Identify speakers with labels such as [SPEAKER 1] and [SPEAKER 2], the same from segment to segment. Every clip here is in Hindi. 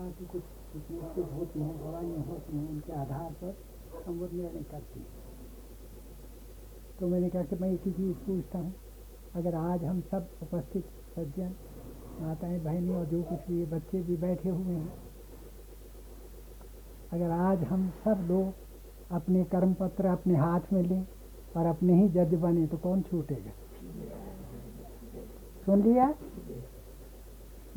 [SPEAKER 1] ताकि कुछ चिकित्सित होती हैं दवाइयाँ होती हैं, उनके आधार पर हम वो निर्णय करते हैं। तो मैंने कहा कि मैं एक ही चीज़ पूछता हूँ, अगर आज हम सब उपस्थित सज्जन, माताएँ, बहनें और जो कुछ भी बच्चे भी बैठे हुए हैं, अगर आज हम सब लोग अपने कर्म पत्र अपने हाथ में लें और अपने ही जज बने तो कौन छूटेगा? सुन लिया?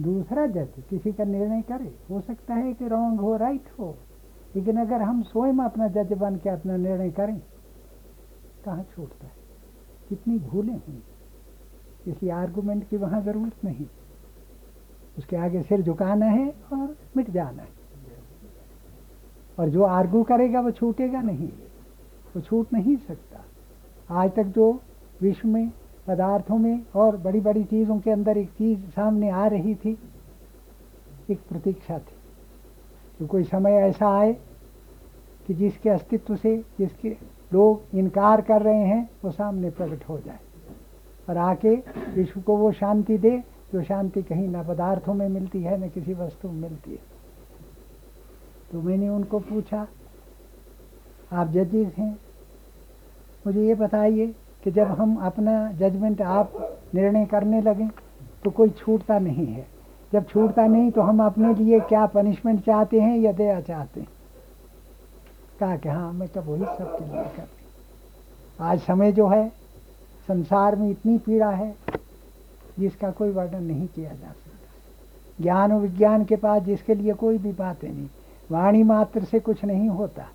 [SPEAKER 1] दूसरा जज किसी का निर्णय करे। हो सकता है कि रॉन्ग हो राइट हो। लेकिन अगर हम स्वयं अपना जज बन के अपना निर्णय करें, कहाँ छूटता है? कितनी भूलें हुई किसी आर्गुमेंट की वहाँ ज़रूरत नहीं। उसके आगे सिर झुकाना है और मिट जाना है। और जो आर्गू करेगा, वो छूटेगा नहीं। वो छूट नहीं सकता। आज तक जो विश्व में पदार्थों में और बड़ी बड़ी चीज़ों के अंदर एक चीज़ सामने आ रही थी, एक प्रतीक्षा थी कि कोई समय ऐसा आए कि जिसके अस्तित्व से, जिसके लोग इनकार कर रहे हैं, वो सामने प्रकट हो जाए और आके विश्व को वो शांति दे, जो शांति कहीं ना पदार्थों में मिलती है, न किसी वस्तु में मिलती है। तो मैंने उनको पूछा, आप जजेस हैं? मुझे ये बताइए कि जब हम अपना जजमेंट आप निर्णय करने लगें तो कोई छूटता नहीं है। जब छूटता नहीं तो हम अपने लिए क्या पनिशमेंट चाहते हैं या दया चाहते हैं? कहा कि हाँ मैं तो वही सबके लिए कर आज समय जो है, संसार में इतनी पीड़ा है, जिसका कोई वर्णन नहीं किया जा सकता। ज्ञान और विज्ञान के पास जिसके लिए कोई भी बातें नहीं। वाणी मात्र से कुछ नहीं होता।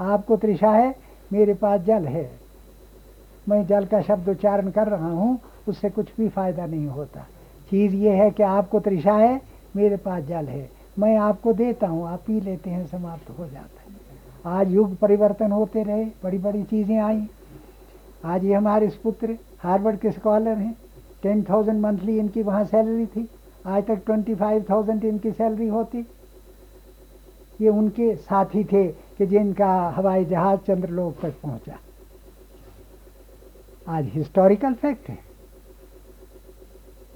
[SPEAKER 1] आपको तृषा है, मेरे पास जल है। मैं जल का शब्द उच्चारण कर रहा हूँ, उससे कुछ भी फ़ायदा नहीं होता। चीज़ ये है कि आपको तृषा है, मेरे पास जल है। मैं आपको देता हूँ, आप पी लेते हैं, समाप्त हो जाता है। आज युग परिवर्तन होते रहे, बड़ी बड़ी चीज़ें आई। आज ये हमारे पुत्र, हार्वर्ड के स्कॉलर हैं। टेन थाउज़ेंड मंथली इनकी वहाँ सैलरी थी। आज तक ट्वेंटी फाइव थाउज़ेंड इनकी सैलरी होती। ये उनके साथी थे कि जिनका हवाई जहाज़ चंद्रलोक तक पहुँचा। आज हिस्टोरिकल फैक्ट है।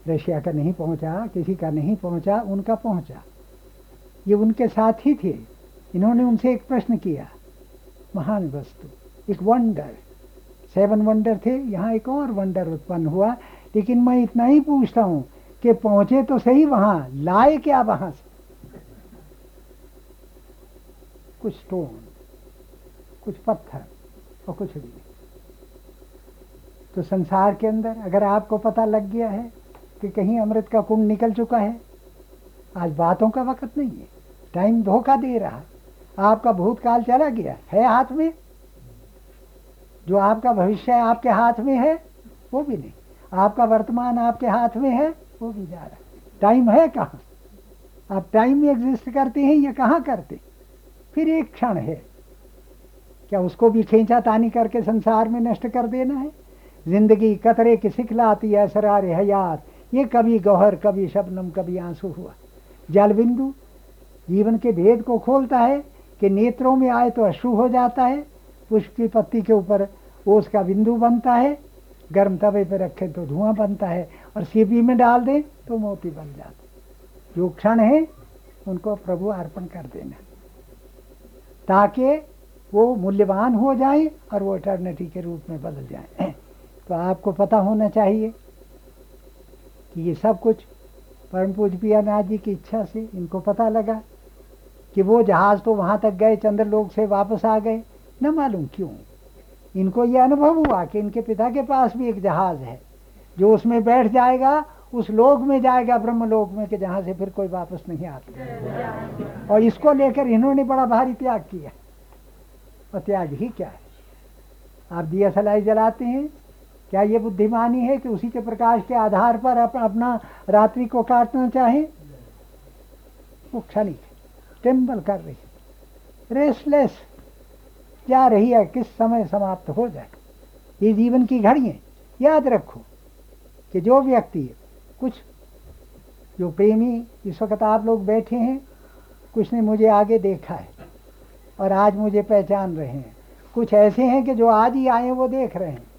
[SPEAKER 1] रशिया का नहीं पहुँचा, किसी का नहीं पहुँचा, उनका पहुँचा। ये उनके साथ ही थे। इन्होंने उनसे एक प्रश्न किया, महान वस्तु, एक वंडर सेवन वंडर थे, यहाँ एक और वंडर उत्पन्न हुआ। लेकिन मैं इतना ही पूछता हूँ कि पहुँचे तो सही वहाँ, लाए क्या वहाँ से? कुछ स्टोन कुछ पत्थर और कुछ भी नहीं। तो संसार के अंदर अगर आपको पता लग गया है कि कहीं अमृत का कुंड निकल चुका है, आज बातों का वक्त नहीं है। टाइम धोखा दे रहा आपका भूतकाल चला गया है। हाथ में? जो आपका भविष्य आपके हाथ में है, वो भी नहीं। आपका वर्तमान आपके हाथ में है, वो भी जा रहा टाइम है कहाँ? आप टाइम में एग्जिस्ट करते हैं या कहाँ करते? फिर एक क्षण है। क्या उसको भी खींचा तानी करके संसार में नष्ट कर देना है? ज़िंदगी कतरे की सिखलाती है सरार हयात। ये कभी गौहर, कभी शबनम, कभी आँसू हुआ। जल बिंदु जीवन के भेद को खोलता है कि नेत्रों में आए तो अश्रु हो जाता है। पुष्प की पत्ती के ऊपर ओस का बिंदु बनता है। गर्म तवे पर रखे तो धुआँ बनता है और सीपी में डाल दें तो मोती बन जाते जो क्षण है, उनको प्रभु अर्पण कर देना। ताकि वो मूल्यवान हो जाए और वो इटर्निटी के रूप में बदल जाए। तो आपको पता होना चाहिए कि ये सब कुछ परम पूज पियानाथ जी की इच्छा से इनको पता लगा कि वो जहाज़ तो वहाँ तक गए, चंद्रलोक से वापस आ गए। न मालूम क्यों। इनको ये अनुभव हुआ कि इनके पिता के पास भी एक जहाज़ है। जो उसमें बैठ जाएगा, उस लोक में जाएगा ब्रह्म लोक में, कि जहाँ से फिर कोई वापस नहीं आता। और इसको लेकर इन्होंने बड़ा भारी त्याग किया। और त्याग ही क्या है? आप दिया सलाई जलाते हैं क्या ये बुद्धिमानी है कि उसी के प्रकाश के आधार पर अप, अपना रात्रि को काटना चाहें? वो क्षणिक टेम्बल कर रही रेसलेस जा रही है किस समय समाप्त हो जाए। ये जीवन की घड़ियाँ याद रखो कि जो व्यक्ति कुछ जो प्रेमी इस वक्त आप लोग बैठे हैं कुछ ने मुझे आगे देखा है और आज मुझे पहचान रहे हैं। कुछ ऐसे हैं कि जो आज ही आए वो देख रहे हैं।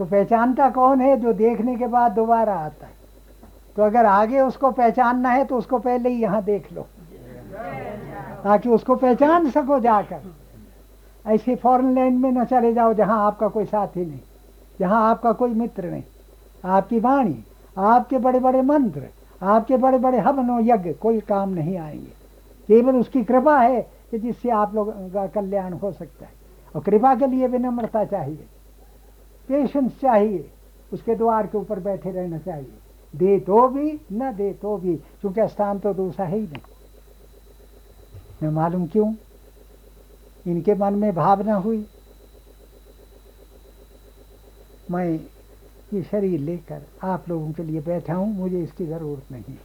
[SPEAKER 1] तो पहचानता कौन है जो देखने के बाद दोबारा आता है? तो अगर आगे उसको पहचानना है तो उसको पहले ही यहाँ देख लो। ताकि उसको पहचान सको जाकर। ऐसे फॉरेन लैंड में न चले जाओ जहाँ आपका कोई साथी नहीं, जहाँ आपका कोई मित्र नहीं। आपकी वाणी, आपके बड़े बड़े मंत्र, आपके बड़े बड़े हवन यज्ञ, कोई काम नहीं आएँगे। केवल उसकी कृपा है कि जिससे आप लोग का कल्याण हो सकता है। और कृपा के लिए विनम्रता चाहिए। पेशेंस चाहिए। उसके द्वार के ऊपर बैठे रहना चाहिए। दे तो भी, न दे तो भी, क्योंकि स्थान तो दूसरा है ही नहीं। न मालूम क्यों? इनके मन में भावना हुई। मैं ये शरीर लेकर आप लोगों के लिए बैठा हूँ, मुझे इसकी ज़रूरत नहीं।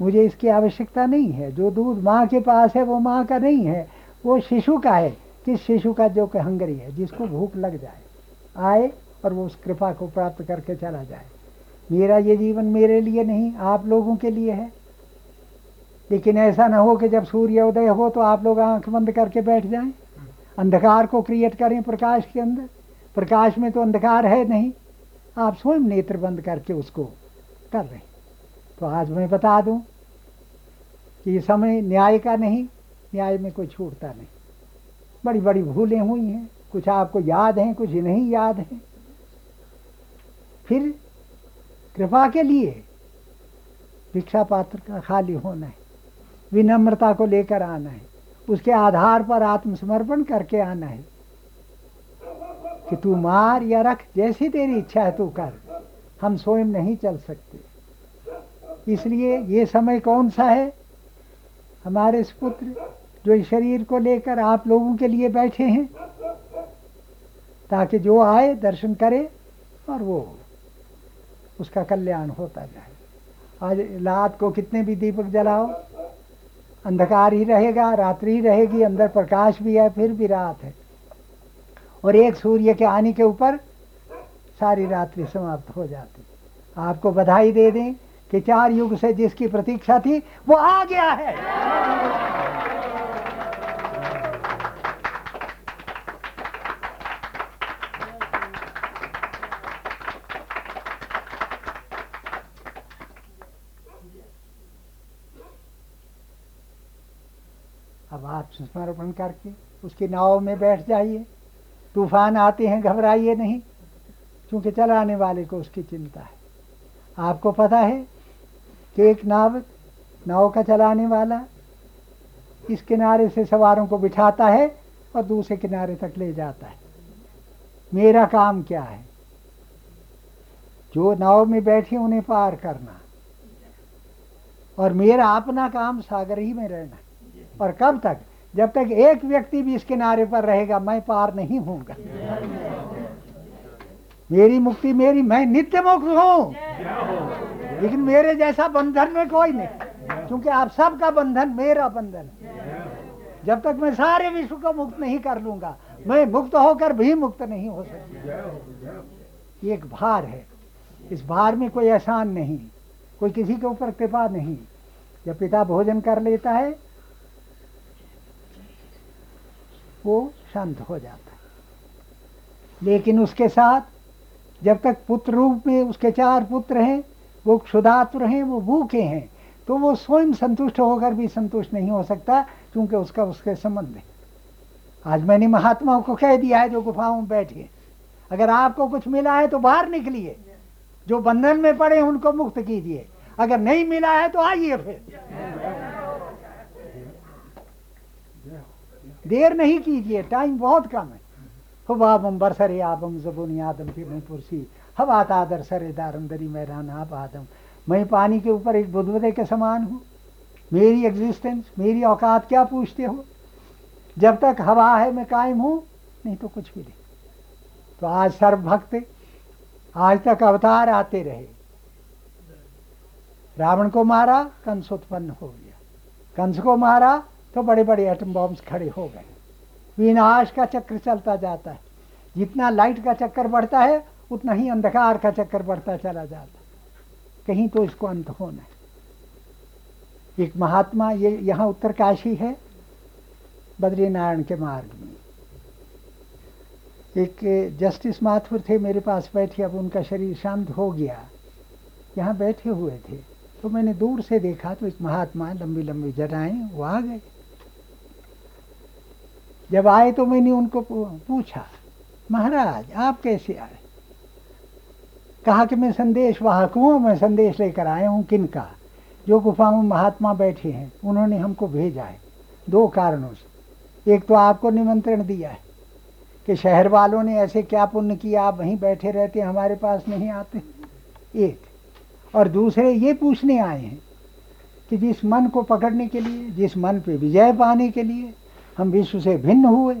[SPEAKER 1] मुझे इसकी आवश्यकता नहीं है। जो दूध माँ के पास है, वो माँ का नहीं है। वो शिशु का है। किस शिशु का जो कि हंगरी है, जिसको भूख लग जाए, आए और वो उस कृपा को प्राप्त करके चला जाए। मेरा ये जीवन मेरे लिए नहीं, आप लोगों के लिए है। लेकिन ऐसा ना हो कि जब सूर्योदय हो तो आप लोग आँख बंद करके बैठ जाएँ। अंधकार को क्रिएट करें प्रकाश के अंदर। प्रकाश में तो अंधकार है नहीं। आप स्वयं नेत्र बंद करके उसको कर रहे हैं। तो आज मैं बता दूँ कि ये समय न्याय का नहीं, न्याय में कोई छूटता नहीं। बड़ी बड़ी भूलें हुई हैं। कुछ आपको याद हैं, कुछ नहीं याद हैं। फिर कृपा के लिए भिक्षा पात्र का खाली होना है, विनम्रता को लेकर आना है, उसके आधार पर आत्मसमर्पण करके आना है कि तू मार या रख, जैसी तेरी इच्छा है तू कर। हम स्वयं नहीं चल सकते। इसलिए ये समय कौन सा है? हमारे पुत्र जो इस शरीर को लेकर आप लोगों के लिए बैठे हैं, ताकि जो आए, दर्शन करे और वो उसका कल्याण होता जाए। आज रात को कितने भी दीपक जलाओ, अंधकार ही रहेगा, रात्रि ही रहेगी, अंदर प्रकाश भी है, फिर भी रात है। और एक सूर्य के आने के ऊपर सारी रात्रि समाप्त हो जाती। आपको बधाई दे दें कि चार युग से जिसकी प्रतीक्षा थी, वो आ गया है। समर्पण करके उसकी नाव में बैठ जाइए। तूफ़ान आते हैं, घबराइए नहीं, क्योंकि चलाने वाले को उसकी चिंता है। आपको पता है कि एक नाव नाव का चलाने वाला इस किनारे से सवारों को बिठाता है और दूसरे किनारे तक ले जाता है। मेरा काम क्या है? जो नाव में बैठे उन्हें पार करना और मेरा अपना काम सागर ही में रहना। और कब तक? जब तक एक व्यक्ति भी इस किनारे पर रहेगा, मैं पार नहीं होऊँगा। मेरी मुक्ति मेरी, मैं नित्य मुक्त हूँ। लेकिन मेरे जैसा बंधन में कोई नहीं, क्योंकि आप सबका बंधन मेरा बंधन जब तक मैं सारे विश्व को मुक्त नहीं कर लूँगा, मैं मुक्त होकर भी मुक्त नहीं हो सकती। एक भार है। इस भार में कोई एहसान नहीं, कोई किसी के ऊपर कृपा नहीं। जब पिता भोजन कर लेता है वो शांत हो जाता है। लेकिन उसके साथ, जब तक पुत्र रूप में उसके चार पुत्र हैं, वो क्षुधातुर हैं, वो भूखे हैं तो वो स्वयं संतुष्ट होकर भी संतुष्ट नहीं हो सकता, क्योंकि उसका उसके संबंध है। आज मैंने महात्माओं को कह दिया है, जो गुफाओं में बैठे अगर आपको कुछ मिला है तो बाहर निकलिए, जो बंधन में पड़े उनको मुक्त कीजिए, अगर नहीं मिला है तो आइए फिर। देर नहीं कीजिए टाइम बहुत कम है। हुबाबम बरसरे आबम जबुन आदम की मैं पुरसी। हवा तादर सरे दारम दरी मैदान आप आदम। मैं पानी के ऊपर एक बुदबुदे के समान हूँ। मेरी एग्जिस्टेंस मेरी औकात क्या पूछते हो? जब तक हवा है मैं कायम हूँ, नहीं तो कुछ भी नहीं। तो आज सर्वभक्त, आज तक अवतार आते रहे। रावण को मारा, कंस उत्पन्न हो गया। कंस को मारा तो बड़े बड़े एटम बॉम्ब्स खड़े हो गए। विनाश का चक्र चलता जाता है। जितना लाइट का चक्कर बढ़ता है, उतना ही अंधकार का चक्कर बढ़ता चला जाता है। कहीं तो इसको अंत होना है। एक महात्मा, ये यहाँ उत्तरकाशी है, बद्रीनारायण के मार्ग में। एक जस्टिस माथुर थे मेरे पास बैठे, अब उनका शरीर शांत हो गया। यहाँ बैठे हुए थे। तो मैंने दूर से देखा तो एक महात्मा लंबी लंबी जटाएँ वो आ गए। जब आए तो मैंने उनको पूछा, महाराज, आप कैसे आए? कहा कि मैं संदेश वाहक हूँ, मैं संदेश लेकर आया हूँ किन का जो गुफा में महात्मा बैठे हैं, उन्होंने हमको भेजा है, दो कारणों से। एक तो आपको निमंत्रण दिया है कि शहर वालों ने ऐसे क्या पुण्य किया, आप वहीं बैठे रहते, हमारे पास नहीं आते। एक, और दूसरे ये पूछने आए हैं कि जिस मन को पकड़ने के लिए, जिस मन पे विजय पाने के लिए हम विश्व से भिन्न हुए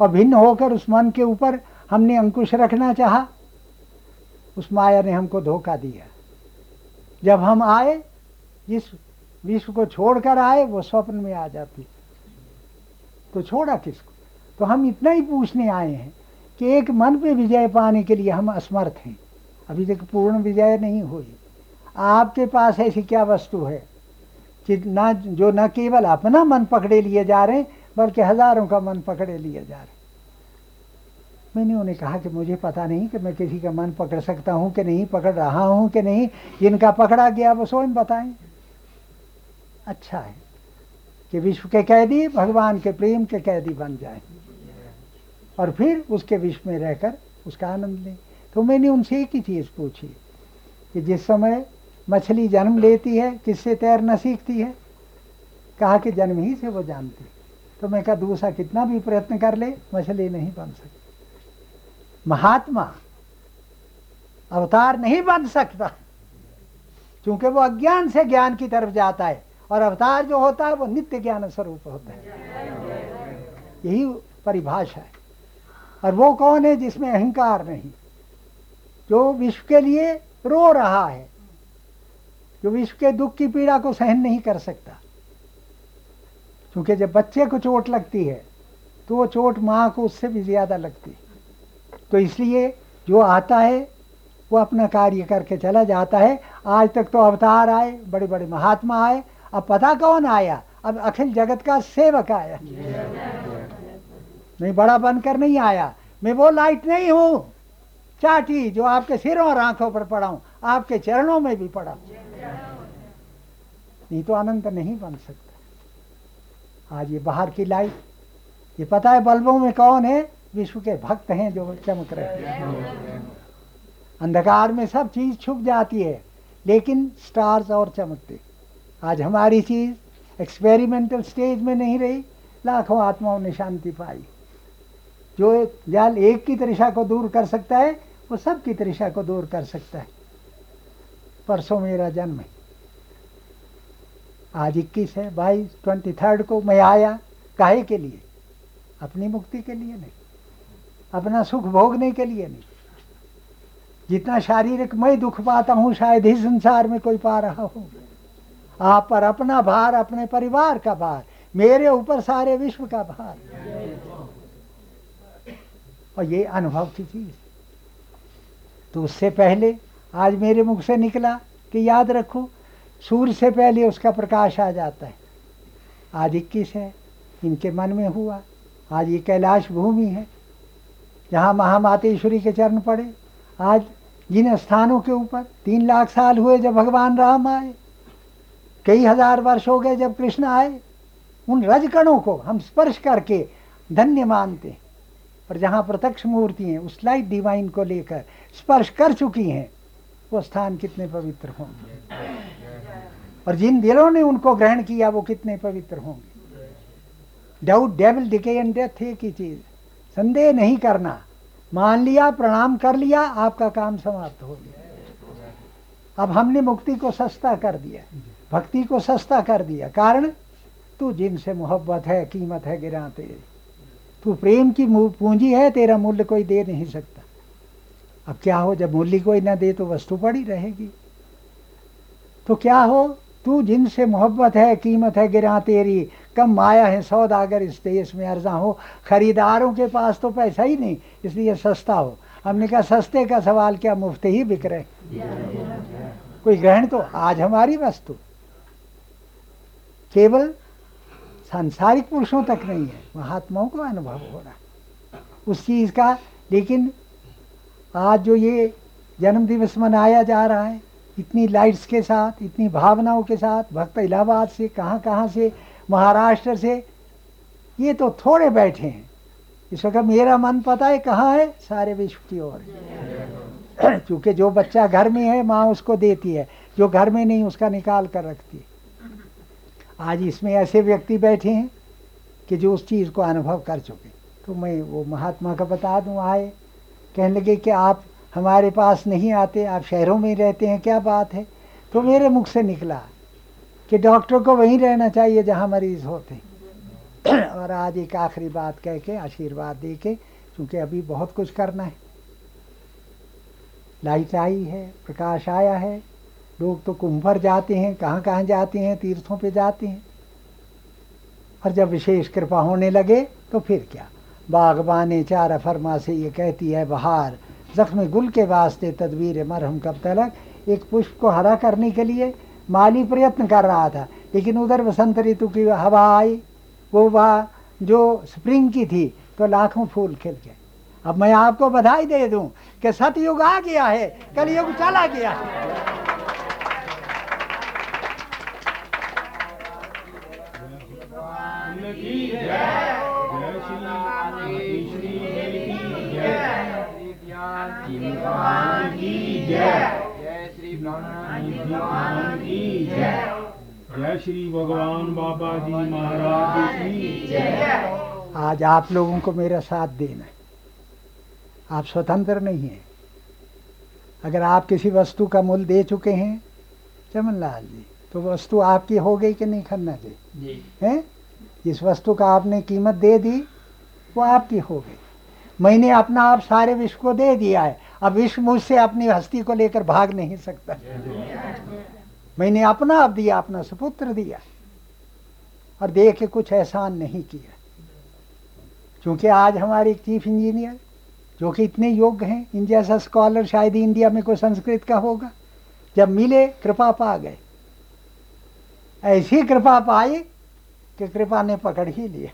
[SPEAKER 1] और भिन्न होकर उस मन के ऊपर हमने अंकुश रखना चाहा। उस माया ने हमको धोखा दिया। जब हम आए, जिस विश्व को छोड़कर आए, वो स्वप्न में आ जाती। तो छोड़ा किसको? तो हम इतना ही पूछने आए हैं कि एक मन पे विजय पाने के लिए हम असमर्थ हैं। अभी तक पूर्ण विजय नहीं हुई। आपके पास ऐसी क्या वस्तु है कि ना, जो न केवल अपना मन पकड़े लिए जा रहे हैं बल्कि हज़ारों का मन पकड़े लिए जा रहे। मैंने उन्हें कहा कि मुझे पता नहीं कि मैं किसी का मन पकड़ सकता हूँ कि नहीं, पकड़ रहा हूँ कि नहीं। जिनका पकड़ा गया, वो स्वयं बताएँ। अच्छा है कि विश्व के कैदी, भगवान के प्रेम के कैदी बन जाए। और फिर उसके विश्व में रहकर उसका आनंद लें। तो मैंने उनसे एक ही चीज़ पूछी कि जिस समय मछली जन्म लेती है, किससे तैरना सीखती है? कहा कि जन्म ही से वो जानती तो मैं कहा, दूसरा कितना भी प्रयत्न कर ले, मछली नहीं बन सकती। महात्मा अवतार नहीं बन सकता, क्योंकि वो अज्ञान से ज्ञान की तरफ़ जाता है, और अवतार जो होता है, वो नित्य ज्ञान स्वरूप होता है। यही परिभाषा है। और वो कौन है जिसमें अहंकार नहीं? जो विश्व के लिए रो रहा है, जो विश्व के दुख की पीड़ा को सहन नहीं कर सकता क्योंकि जब बच्चे को चोट लगती है तो वो चोट माँ को उससे भी ज़्यादा लगती है। तो इसलिए जो आता है, वो अपना कार्य करके चला जाता है। आज तक तो अवतार आए बड़े बड़े महात्मा आए। अब पता कौन आया? अब अखिल जगत का सेवक आया। नहीं, बड़ा बनकर नहीं आया। मैं वो लाइट नहीं हूँ। चाटी जो आपके सिरों और आँखों पर पड़ा हूँ, आपके चरणों में भी पड़ा नहीं तो आनंद नहीं बन सकता। आज ये बाहर की लाइट। ये पता है बल्बों में कौन है? विश्व के भक्त हैं जो चमक रहे हैं। अंधकार में सब चीज़ छुप जाती है, लेकिन स्टार्स और चमकते। आज हमारी चीज़ एक्सपेरिमेंटल स्टेज में नहीं रही, लाखों आत्माओं ने शांति पाई। जो एक जाल एक की तृषा को दूर कर सकता है, वो सब की तृषा को दूर कर सकता है। परसों मेरा जन्म है। आज इक्कीस है, बाईस, ट्वेंटी थर्ड को मैं आया काहे के लिए? अपनी मुक्ति के लिए नहीं, अपना सुख भोगने के लिए नहीं। जितना शारीरिक मैं दुख पाता हूँ, शायद ही संसार में कोई पा रहा हो। आप पर अपना भार, अपने परिवार का भार, मेरे ऊपर सारे विश्व का भार। और ये अनुभव की चीज़। तो उससे पहले आज मेरे मुख से निकला कि याद रखो सूर्य से पहले उसका प्रकाश आ जाता है। आज इक्कीस है, इनके मन में हुआ। आज ये कैलाश भूमि है। जहाँ महामातेश्वरी के चरण पड़े। आज जिन स्थानों के ऊपर तीन लाख साल हुए जब भगवान राम आए, कई हज़ार वर्ष हो गए जब कृष्ण आए, उन रजकणों को हम स्पर्श करके धन्य मानते हैं। और जहाँ प्रत्यक्ष मूर्ति हैं, उस लाइट डिवाइन को लेकर स्पर्श कर चुकी हैं, वो स्थान कितने पवित्र होंगे। और जिन दिलों ने उनको ग्रहण किया, वो कितने पवित्र होंगे। Doubt devil decay and death एक ही चीज़। संदेह नहीं करना। मान लिया, प्रणाम कर लिया, आपका काम समाप्त हो गया। अब हमने मुक्ति को सस्ता कर दिया, भक्ति को सस्ता कर दिया। कारण, तू जिनसे मोहब्बत है, कीमत है, गिरा तेरी। तू प्रेम की पूंजी है, तेरा मूल्य कोई दे नहीं सकता। अब क्या हो, जब मूल्य कोई ना दे तो वस्तु पड़ी रहेगी। तो क्या हो तू जिनसे मोहब्बत है, कीमत है, गिरा तेरी। कम माया है सौदागर इस देश में अर्जा हो। खरीदारों के पास तो पैसा ही नहीं, इसलिए सस्ता हो। हमने कहा, सस्ते का सवाल, क्या मुफ़्त ही बिक रहे? कोई ग्रहण तो आज हमारी वस्तु। केवल सांसारिक पुरुषों तक नहीं है, महात्माओं को अनुभव हो रहा उस चीज़ का, लेकिन आज जो ये जन्म दिवस मनाया जा रहा है इतनी लाइट्स के साथ, इतनी भावनाओं के साथ, भक्त इलाहाबाद से, कहाँ कहाँ से, महाराष्ट्र से, ये तो थोड़े बैठे हैं। इस वक्त मेरा मन पता है कहाँ है? सारे विश्व की ओर। क्योंकि जो बच्चा घर में है, माँ उसको देती है। जो घर में नहीं, उसका निकाल कर रखती है। आज इसमें ऐसे व्यक्ति बैठे हैं कि जो उस चीज़ को अनुभव कर चुके तो मैं वो महात्मा का बता दूँ, आए। कहने लगे कि आप हमारे पास नहीं आते, आप शहरों में ही रहते हैं, क्या बात है? तो मेरे मुख से निकला कि डॉक्टर को वहीं रहना चाहिए जहाँ मरीज़ होते और आज एक आखिरी बात कह के, आशीर्वाद दे के, क्योंकि अभी बहुत कुछ करना है। लाइट आई है, प्रकाश आया है, लोग तो कुंभ पर जाते हैं कहाँ कहाँ जाते हैं, तीर्थों पे जाते हैं। और जब विशेष कृपा होने लगे तो फिर क्या? बागबाने चार फरमा से ये कहती है, बहार जख्म गुल के वास्ते तदबीर मरहम कब तलक। एक पुष्प को हरा करने के लिए माली प्रयत्न कर रहा था, लेकिन उधर बसंत ऋतु की हवा आई। वो वह जो स्प्रिंग की थी तो लाखों फूल खिल गए। अब मैं आपको बधाई दे दूँ कि सतयुग आ गया है, कलयुग चला गया है।
[SPEAKER 2] जय श्री भगवान बाबा जी महाराज की
[SPEAKER 1] आज आप लोगों को मेरा साथ देना है। आप स्वतंत्र नहीं हैं। अगर आप किसी वस्तु का मूल्य दे चुके हैं चमन लाल जी तो वस्तु आपकी हो गई कि नहीं खन्ना जी। हैं? जिस वस्तु का आपने कीमत दे दी वो आपकी हो गई। मैंने अपना आप सारे विश्व को दे दिया है। अब विश्व मुझसे अपनी हस्ती को लेकर भाग नहीं सकता। मैंने अपना आप दिया, अपना सुपुत्र दिया, और दे के कुछ एहसान नहीं किया। क्योंकि आज हमारे चीफ इंजीनियर, जो कि इतने योग्य हैं, इन जैसा स्कॉलर शायद इंडिया में कोई संस्कृत का होगा, जब मिले, कृपा पा गए। ऐसी कृपा पाई कि कृपा ने पकड़ ही लिया।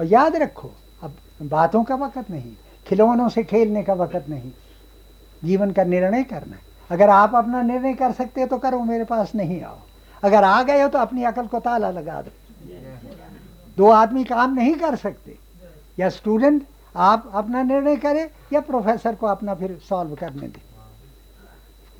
[SPEAKER 1] और याद रखो, अब बातों का वक़्त नहीं खिलौनों से खेलने का वक़्त नहीं। जीवन का निर्णय करना है। अगर आप अपना निर्णय कर सकते हो तो करो, मेरे पास नहीं आओ। अगर आ गए हो तो अपनी अकल को ताला लगा दो। दो आदमी काम नहीं कर सकते। या स्टूडेंट, आप अपना निर्णय करें या प्रोफेसर को अपना फिर सॉल्व करने दें।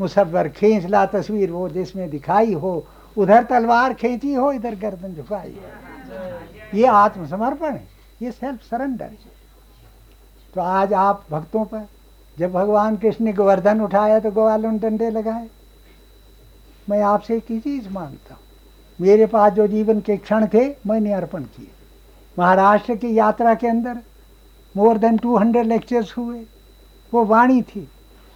[SPEAKER 1] मुसवर खींच ला तस्वीर वो जिसमें दिखाई हो। उधर तलवार खींची हो, इधर गर्दन झुकाई हो। ये आत्मसमर्पण है। ये सेल्फ सरेंडर तो आज आप भक्तों पर जब भगवान कृष्ण ने गोवर्धन उठाया तो गोवालों डंडे लगाए। मैं आपसे एक ही चीज़ माँगता हूँ। मेरे पास जो जीवन के क्षण थे, मैंने अर्पण किए। महाराष्ट्र की यात्रा के अंदर more than two hundred lectures हुए। वो वाणी थी।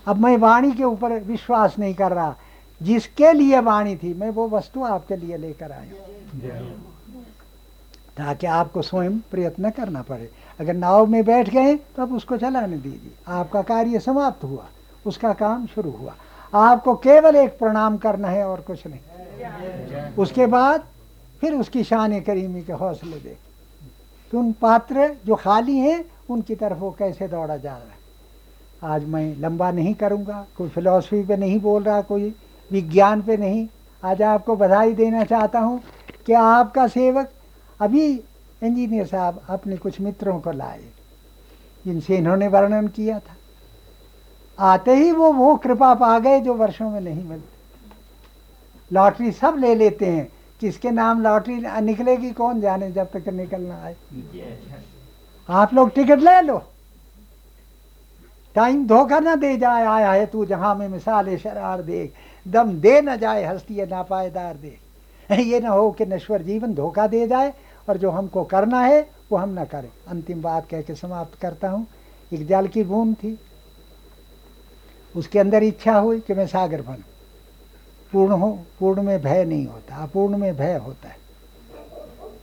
[SPEAKER 1] अब मैं वाणी के ऊपर विश्वास नहीं कर रहा। जिसके लिए वाणी थी, मैं वो वस्तु आपके लिए लेकर आया ताकि आपको स्वयं प्रयत्न करना पड़े। अगर नाव में बैठ गए तो अब उसको चलाने दीजिए। आपका कार्य समाप्त हुआ, उसका काम शुरू हुआ। आपको केवल एक प्रणाम करना है और कुछ नहीं। उसके बाद फिर उसकी शान करीमी के हौसले देख तो उन पात्र जो खाली हैं, उनकी तरफ़ वो कैसे दौड़ा जा रहा है? आज मैं लंबा नहीं करूँगा, कोई फिलॉसफी पे नहीं बोल रहा, कोई विज्ञान पे नहीं। आज आपको बधाई देना चाहता हूँ कि आपका सेवक अभी इंजीनियर साहब अपने कुछ मित्रों को लाए। जिनसे इन्होंने वर्णन किया था। आते ही वो वो कृपा पा गए जो वर्षों में नहीं मिलती। लॉटरी सब ले लेते हैं। किसके नाम लॉटरी निकलेगी कौन जाने जब तक निकलना आए आप लोग टिकट ले लो। टाइम धोखा ना दे जाए, आया है तू जहाँ में मिसाल शरार देख। दम दे ना जाए, हस्ती ना नापायदार देख। ये ना हो कि नश्वर जीवन धोखा दे जाए और जो हमको करना है, वो हम ना करें। अंतिम बात कह के समाप्त करता हूँ। एक जल की बूंद थी। उसके अंदर इच्छा हुई कि मैं सागर बनूं। पूर्ण हो, पूर्ण में भय नहीं होता, अपूर्ण में भय होता है।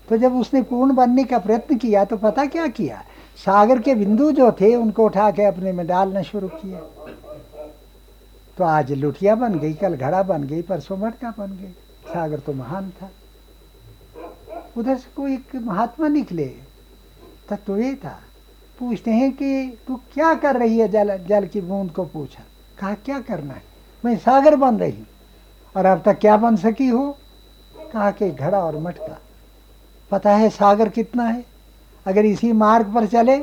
[SPEAKER 1] तो जब उसने पूर्ण बनने का प्रयत्न किया तो पता क्या किया? सागर के बिंदु जो थे, उनको उठा के अपने में डालना शुरू किया। तो आज लुटिया बन गई, कल घड़ा बन गई, परसों मटका बन गई। सागर तो महान था। उधर से कोई एक महात्मा निकले। तत्व ये था। पूछते हैं कि तू क्या कर रही है जल जल की बूंद को पूछा। कहा, क्या करना है? मैं सागर बन रही और अब तक क्या बन सकी हो? कहा कि घड़ा और मटका। पता है सागर कितना है। अगर इसी मार्ग पर चले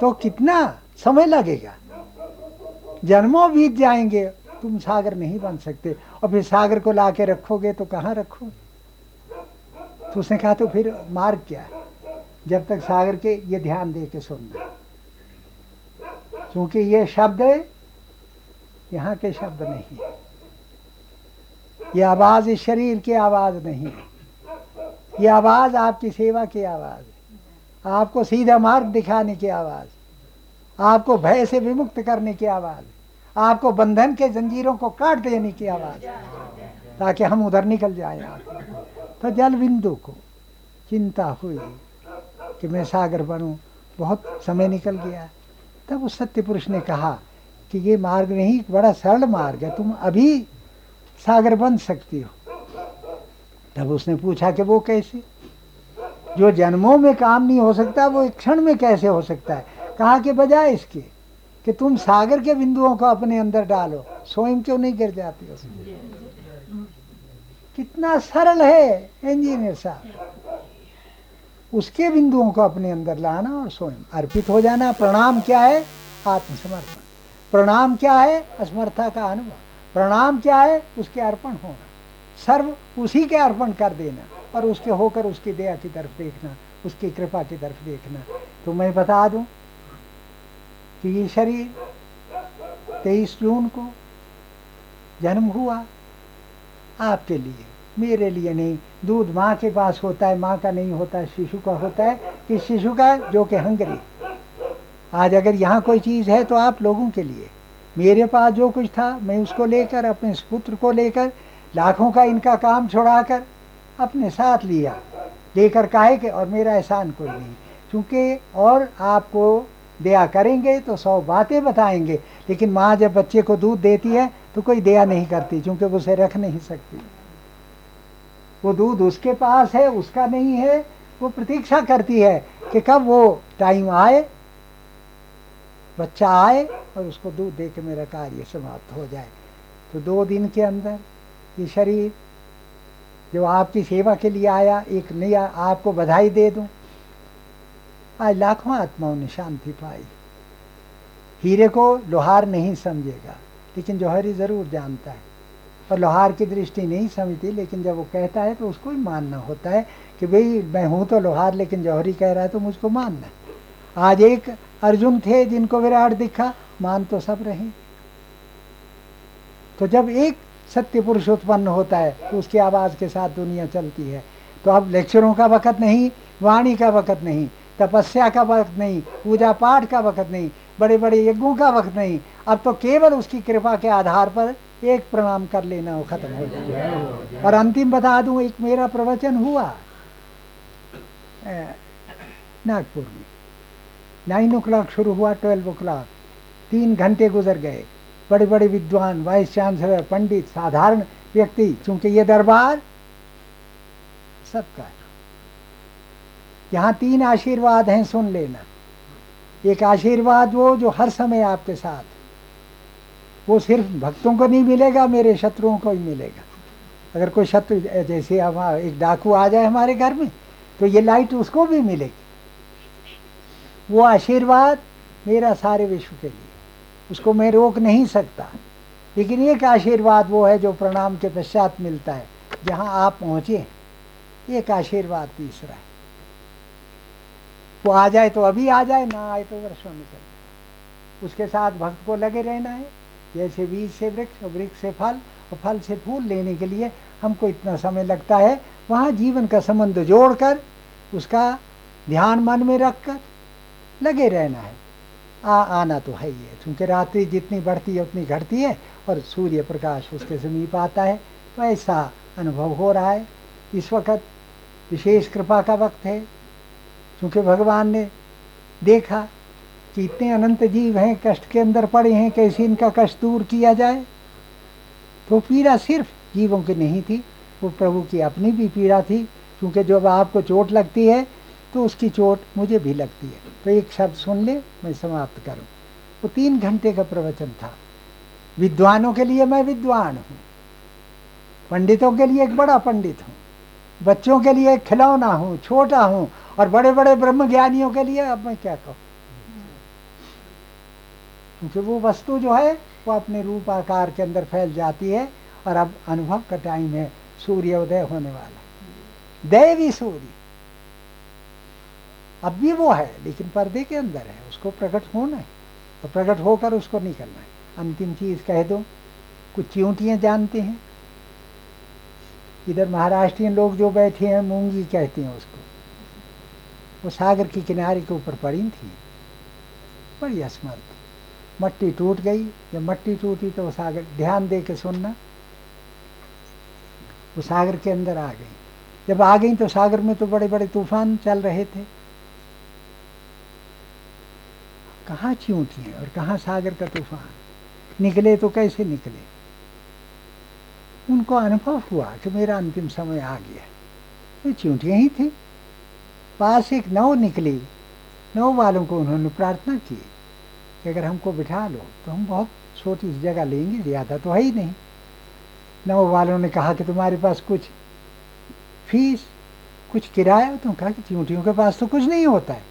[SPEAKER 1] तो कितना समय लगेगा। जन्मों बीत जाएँगे। तुम सागर नहीं बन सकते। और फिर सागर को ला के रखोगे तो कहाँ रखोगे? तो उसने कहा तो फिर मार्ग क्या है? जब तक सागर के ये ध्यान दे के सुनना क्योंकि ये शब्द, यहाँ के शब्द नहीं है। ये आवाज़ इस शरीर की आवाज़ नहीं है। ये आवाज़ आपकी सेवा की आवाज़ है। आपको सीधा मार्ग दिखाने की आवाज़ आपको भय से विमुक्त करने की आवाज़ आपको बंधन के जंजीरों को काट देने की आवाज़ ताकि हम उधर निकल जाए तो जल बिंदु को चिंता हुई कि मैं सागर बनूं। बहुत समय निकल गया। तब उस सत्य पुरुष ने कहा कि ये मार्ग नहीं बड़ा सरल मार्ग है। तुम अभी सागर बन सकती हो। तब उसने पूछा कि वो कैसे? जो जन्मों में काम नहीं हो सकता, वो एक क्षण में कैसे हो सकता है? कहा कि बजाय इसके कि तुम सागर के बिंदुओं को अपने अंदर डालो। स्वयं क्यों नहीं गिर जाती हो? कितना सरल है इंजीनियर साहब। उसके बिंदुओं को अपने अंदर लाना और स्वयं अर्पित हो जाना, प्रणाम क्या है? आत्मसमर्पण। प्रणाम क्या है? असमर्था का अनुभव। प्रणाम क्या है? उसके अर्पण होना। सर्व उसी के अर्पण कर देना और उसके होकर उसकी दया की तरफ़ देखना, उसकी कृपा की तरफ़ देखना। तो मैं बता दूँ कि ये शरीर तेईस जून को जन्म हुआ। आपके लिए। मेरे लिए नहीं। दूध माँ के पास होता है, माँ का नहीं होता है शिशु का होता है। कि शिशु का? जो कि हंगरी। आज अगर यहाँ कोई चीज़ है तो आप लोगों के लिए। मेरे पास जो कुछ था, मैं उसको लेकर, अपने पुत्र को लेकर, लाखों का इनका काम छुड़ाकर, अपने साथ लिया। लेकर काहे के? और मेरा एहसान कोई नहीं। क्योंकि और आपको दया करेंगे तो सौ बातें बताएँगे। लेकिन माँ जब बच्चे को दूध देती है तो कोई दया नहीं करती, क्योंकि वो उसे रख नहीं सकती। वो दूध उसके पास है, उसका नहीं है, वो प्रतीक्षा करती है कि कब वो टाइम आए, बच्चा आए, और उसको दूध दे के मेरा कार्य समाप्त हो जाए। तो दो दिन के अंदर ये शरीर, जो आपकी सेवा के लिए आया, एक नया आपको बधाई दे दूँ। आज लाखों आत्माओं ने शांति पाई। हीरे को लोहार नहीं समझेगा, लेकिन जौहरी ज़रूर जानता है। और लोहार की दृष्टि नहीं समझती, लेकिन जब वो कहता है तो उसको ही मानना होता है कि भाई, मैं हूँ तो लोहार, लेकिन जौहरी कह रहा है तो मुझको मानना आज एक अर्जुन थे जिनको विराट दिखा, मान तो सब रहे। तो जब एक सत्य पुरुष उत्पन्न होता है तो उसकी आवाज़ के साथ दुनिया चलती है। तो अब लेक्चरों का वक़्त नहीं, वाणी का वक़्त नहीं तपस्या का वक्त नहीं पूजा पाठ का वक्त नहीं बड़े बड़े यज्ञों का वक्त नहीं। अब तो केवल उसकी कृपा के आधार पर एक प्रणाम कर लेना वो खत्म हो जाए और अंतिम बता दूँ, एक मेरा प्रवचन हुआ नागपुर में। नाइन ओ क्लॉक शुरू हुआ ट्वेल्व ओ क्लॉक तीन घंटे गुजर गए। बड़े बड़े विद्वान वाइस चांसलर पंडित, साधारण व्यक्ति, चूँकि ये दरबार सबका है। यहाँ तीन आशीर्वाद हैं, सुन लेना। एक आशीर्वाद वो जो हर समय आपके साथ। वो सिर्फ़ भक्तों को नहीं मिलेगा, मेरे शत्रुओं को ही मिलेगा। अगर कोई शत्रु जैसे हम एक डाकू आ जाए हमारे घर में तो ये लाइट उसको भी मिलेगी। वो आशीर्वाद मेरा सारे विश्व के लिए। उसको मैं रोक नहीं सकता। लेकिन एक आशीर्वाद वो है जो प्रणाम के पश्चात मिलता है। जहाँ आप पहुँचे, एक आशीर्वाद तीसरा है। वो आ जाए तो अभी आ जाए, ना आए तो वर्षों में चल उसके साथ भक्त को लगे रहना है। जैसे बीज से वृक्ष और वृक्ष से फल और फल से फूल लेने के लिए हमको इतना समय लगता है। वहाँ जीवन का संबंध जोड़कर, उसका ध्यान मन में रखकर लगे रहना है। आ, आना तो है ही है। क्योंकि रात्रि जितनी बढ़ती है, उतनी घटती है और सूर्य प्रकाश उसके समीप आता है तो ऐसा अनुभव हो रहा है। इस वक्त विशेष कृपा का वक्त है। क्योंकि भगवान ने देखा कि इतने अनंत जीव हैं, कष्ट के अंदर पड़े हैं, कैसे इनका कष्ट दूर किया जाए? तो पीड़ा सिर्फ़ जीवों की नहीं थी, वो प्रभु की अपनी भी पीड़ा थी, क्योंकि जब आपको चोट लगती है तो उसकी चोट मुझे भी लगती है। तो एक शब्द सुन ले, मैं समाप्त करूँ। वो तीन घंटे का प्रवचन था। विद्वानों के लिए मैं विद्वान हूँ। पंडितों के लिए एक बड़ा पंडित हूँ। बच्चों के लिए एक खिलौना हूँ, छोटा हूँ और बड़े बड़े ब्रह्म ज्ञानियों के लिए अब मैं क्या कहूँ? क्योंकि वो वस्तु जो है, वो अपने रूप आकार के अंदर फैल जाती है और अब अनुभव का टाइम है। सूर्योदय होने वाला। दैवी सूर्य। अब भी वो है, लेकिन पर्दे के अंदर है। उसको प्रकट होना है। और प्रकट होकर उसको निकलना है। अंतिम चीज़ कह दो, कुछ चिंटियाँ जानते हैं। इधर महाराष्ट्रीय लोग जो बैठे हैं, मूँगी कहते हैं उसको। वो सागर के किनारे के ऊपर पड़ी थी। बड़ी असमर्थ। मट्टी टूट गई। जब मट्टी टूटी तो वो सागर, ध्यान दे के सुनना, वो सागर के अंदर आ गई। जब आ गई तो सागर में तो बड़े बड़े तूफ़ान चल रहे थे। कहाँ चूंटियाँ और कहाँ सागर का तूफ़ान? निकले तो कैसे निकले? उनको अनुभव हुआ कि मेरा अंतिम समय आ गया। ये चूंटियाँ ही थी। पास एक नौ निकली। नौ वालों को उन्होंने प्रार्थना की कि अगर हमको बिठा लो तो हम बहुत छोटी सी जगह लेंगे, ज़्यादा तो है ही नहीं। नौ वालों ने कहा कि तुम्हारे पास कुछ फ़ीस, कुछ किराया? तो कहा कि चूंटियों के पास तो कुछ नहीं होता है।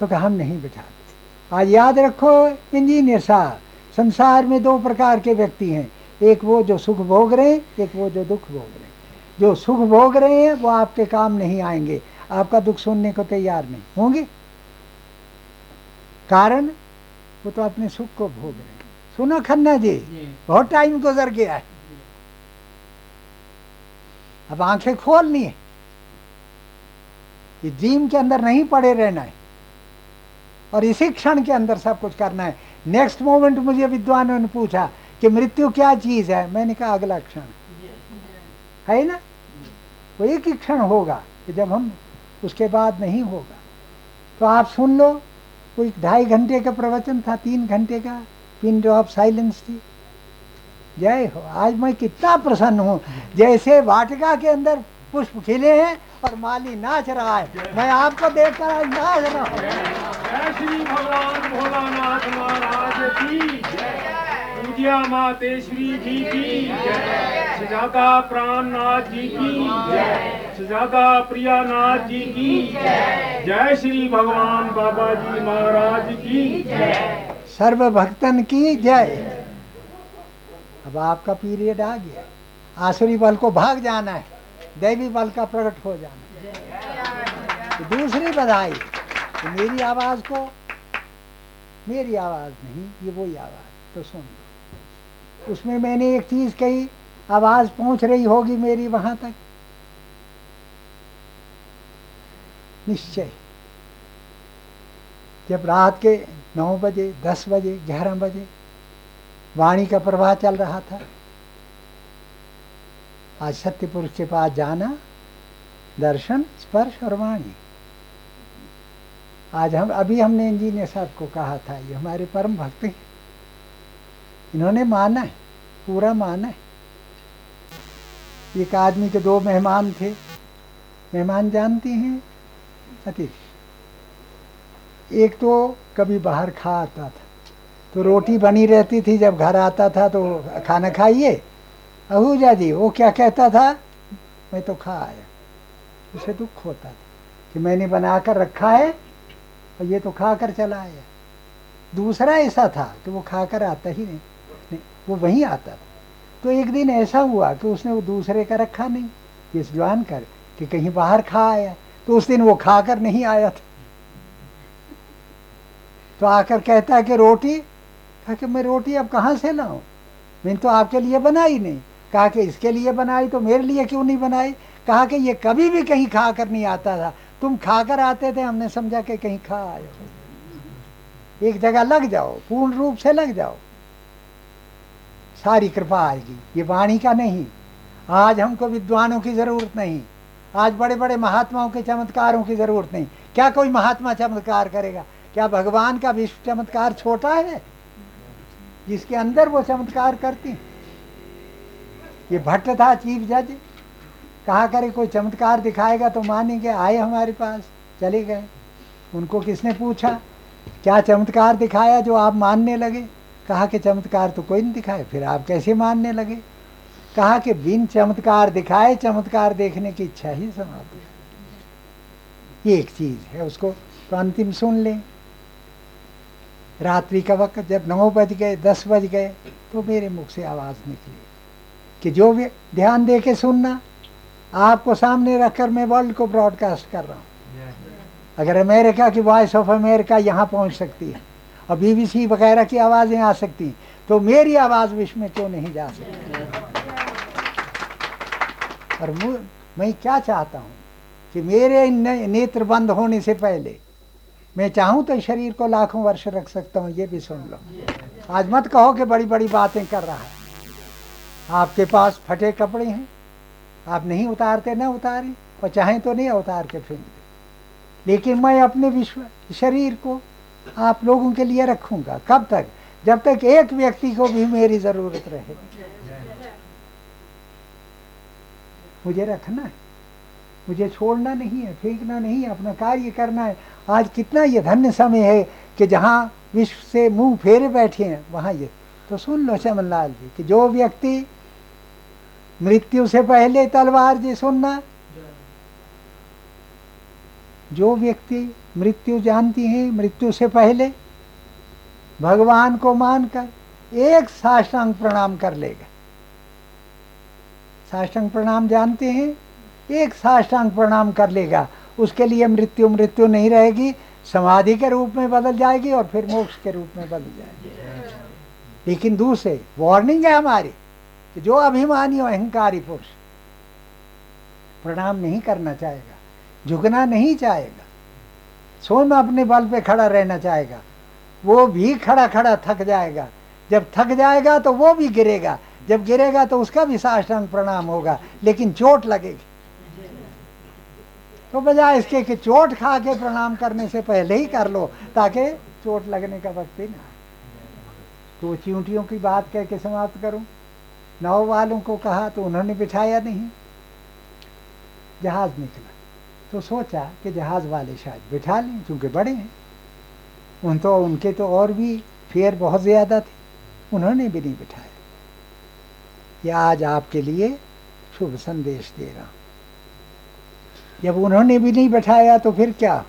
[SPEAKER 1] तो कहा, हम नहीं बिठाते। आज याद रखो, इंजीनियर साहब, संसार में दो प्रकार के व्यक्ति हैं। एक वो जो सुख भोग रहे हैं, एक वो जो दुख भोग रहे हैं। जो सुख भोग रहे हैं, वो आपके काम नहीं आएँगे। आपका दुख सुनने को तैयार नहीं। होंगे? कारण? वो तो अपने सुख को भोग रहे हैं। सुनो खन्ना जी बहुत टाइम गुजर गया है। अब आँखें खोलनी है। ये जीम के अंदर नहीं पड़े रहना है। और इसी क्षण के अंदर सब कुछ करना है। नेक्स्ट मोमेंट मुझे विद्वानों ने पूछा कि मृत्यु क्या चीज़ है? मैंने कहा अगला क्षण। है ना? वो एक ही क्षण होगा कि जब हम उसके बाद नहीं होगा। तो आप सुन लो, कोई ढाई घंटे का प्रवचन था, तीन घंटे का, पिन ऑफ़ साइलेंस थी। जय हो, आज मैं कितना प्रसन्न हूँ। जैसे वाटिका के अंदर पुष्प खिले हैं और माली नाच रहा है। मैं आपको देखकर आज नाच रहा हूँ।
[SPEAKER 2] जय श्री जी की सुजाता प्राणनाथ जी की सुजाता प्रियानाथ जी की जय। श्री भगवान बाबा जी महाराज की
[SPEAKER 1] सर्व भक्तन की जय। अब आपका पीरियड आ गया। आसुरी बल को भाग जाना है। दैवी बल का प्रकट हो जाना है। तो दूसरी बधाई। तो मेरी आवाज़ को मेरी आवाज़ नहीं, ये वही आवाज़। तो सुन उसमें मैंने एक चीज़ कही, आवाज़ पहुँच रही होगी मेरी वहाँ तक। निश्चय। जब रात के नौ बजे, दस बजे, ग्यारह बजे वाणी का प्रवाह चल रहा था, आज सत्य पुरुष के पास जाना, दर्शन, स्पर्श और वाणी। आज हम, अभी हमने इंजीनियर साहब को कहा था, ये हमारे परम भक्त हैं। इन्होंने माना है, पूरा माना है। एक आदमी के दो मेहमान थे, मेहमान जानती हैं अतिथि एक तो कभी बाहर खा आता था तो रोटी बनी रहती थी जब घर आता था तो खाना खाइए। अहूजा जी वो क्या कहता था? मैं तो खा आया उसे दुख होता था कि मैंने बना कर रखा है और ये तो खा कर चला आया। दूसरा ऐसा था कि वो खा कर आता ही नहीं, नहीं वो वहीं आता था। तो एक दिन ऐसा हुआ कि उसने वो दूसरे का रखा नहीं ये जान कर कि कहीं बाहर खा आया। तो उस दिन वो खाकर नहीं आया था। तो आकर कहता है कि, रोटी? कहा कि, मैं रोटी अब कहाँ से लाऊं? मैंने तो आपके लिए बनाई नहीं। कहा कि, इसके लिए बनाई तो मेरे लिए क्यों नहीं बनाई? कहा कि, ये कभी भी कहीं खा कर नहीं आता था। तुम खा कर आते थे, हमने समझा कि कहीं खा आए एक जगह लग जाओ, पूर्ण रूप से लग जाओ। सारी कृपा आएगी। ये वाणी का नहीं। आज हमको विद्वानों की ज़रूरत नहीं। आज बड़े बड़े महात्माओं के चमत्कारों की ज़रूरत नहीं। क्या कोई महात्मा चमत्कार करेगा? क्या भगवान का विश्व चमत्कार छोटा है? जिसके अंदर वो चमत्कार करती ये भट्ट था, चीफ जज। कहा करे, कोई चमत्कार दिखाएगा तो मानेंगे, आए हमारे पास, चले गए। उनको किसने पूछा? क्या चमत्कार दिखाया जो आप मानने लगे? कहा कि चमत्कार तो कोई नहीं दिखाए फिर आप कैसे मानने लगे? कहा कि बिन चमत्कार दिखाए, चमत्कार देखने की इच्छा ही समाप्त ये एक चीज़ है, उसको तो अंतिम सुन लें। रात्रि का वक्त, जब नौ बज गए, दस बज गए तो मेरे मुख से आवाज़ निकली कि जो भी, ध्यान दे के सुनना, आपको सामने रखकर मैं वर्ल्ड को ब्रॉडकास्ट कर रहा हूँ। अगर अमेरिका की वॉइस ऑफ़ अमेरिका यहाँ पहुँच सकती है, और बीबीसी वगैरह की आवाज़ें आ सकती तो मेरी आवाज़ विश्व में क्यों नहीं जा सकती? और मैं क्या चाहता हूँ कि मेरे ने, नेत्र बंद होने से पहले मैं चाहूँ तो शरीर को लाखों वर्ष रख सकता हूँ ये भी सुन लो। आज मत कहो कि बड़ी बड़ी बातें कर रहा है। आपके पास फटे कपड़े हैं आप नहीं उतारते ना उतारे और चाहें तो नहीं उतार के फेंक दे। लेकिन मैं अपने विश्व शरीर को आप लोगों के लिए रखूँगा। कब तक? जब तक एक व्यक्ति को भी मेरी ज़रूरत रहे। मुझे रखना है। मुझे छोड़ना नहीं है, फेंकना नहीं है, अपना कार्य करना है। आज कितना ये धन्य समय है कि जहाँ विश्व से मुँह फेरे बैठे हैं, वहाँ ये। तो सुन लो चमन लाल जी, कि जो व्यक्ति मृत्यु से पहले तलवार जी सुनना, जो व्यक्ति मृत्यु जानती है, मृत्यु से पहले, भगवान को मानकर एक साष्टांग प्रणाम कर लेगा। साष्टांग प्रणाम जानते हैं, एक साष्टांग प्रणाम कर लेगा। उसके लिए मृत्यु मृत्यु नहीं रहेगी, समाधि के रूप में बदल जाएगी और फिर मोक्ष के रूप में बदल जाएगी। लेकिन दूसरे वार्निंग है हमारी कि जो अभिमानी और अहंकारी पुरुष प्रणाम नहीं करना चाहेगा, झुकना नहीं चाहेगा, स्वयं अपने बल पे खड़ा रहना चाहेगा, वो भी खड़ा खड़ा थक जाएगा। जब थक जाएगा तो वो भी गिरेगा जब गिरेगा तो उसका भी साष्टांग प्रणाम होगा, लेकिन चोट लगेगी। तो बजाय इसके कि चोट खा के प्रणाम करने से पहले ही कर लो, ताकि चोट लगने का वक्त ही ना तो चींटियों की बात कह के समाप्त करूँ। नाव वालों को कहा तो उन्होंने बिठाया नहीं। जहाज़ निकला। तो सोचा कि जहाज़ वाले शायद बिठा लें क्योंकि बड़े हैं। उन तो उनके तो और भी फेयर बहुत ज़्यादा थे। उन्होंने भी नहीं बिठाया। यह आज आपके लिए शुभ संदेश दे रहा जब उन्होंने भी नहीं बैठाया तो फिर क्या?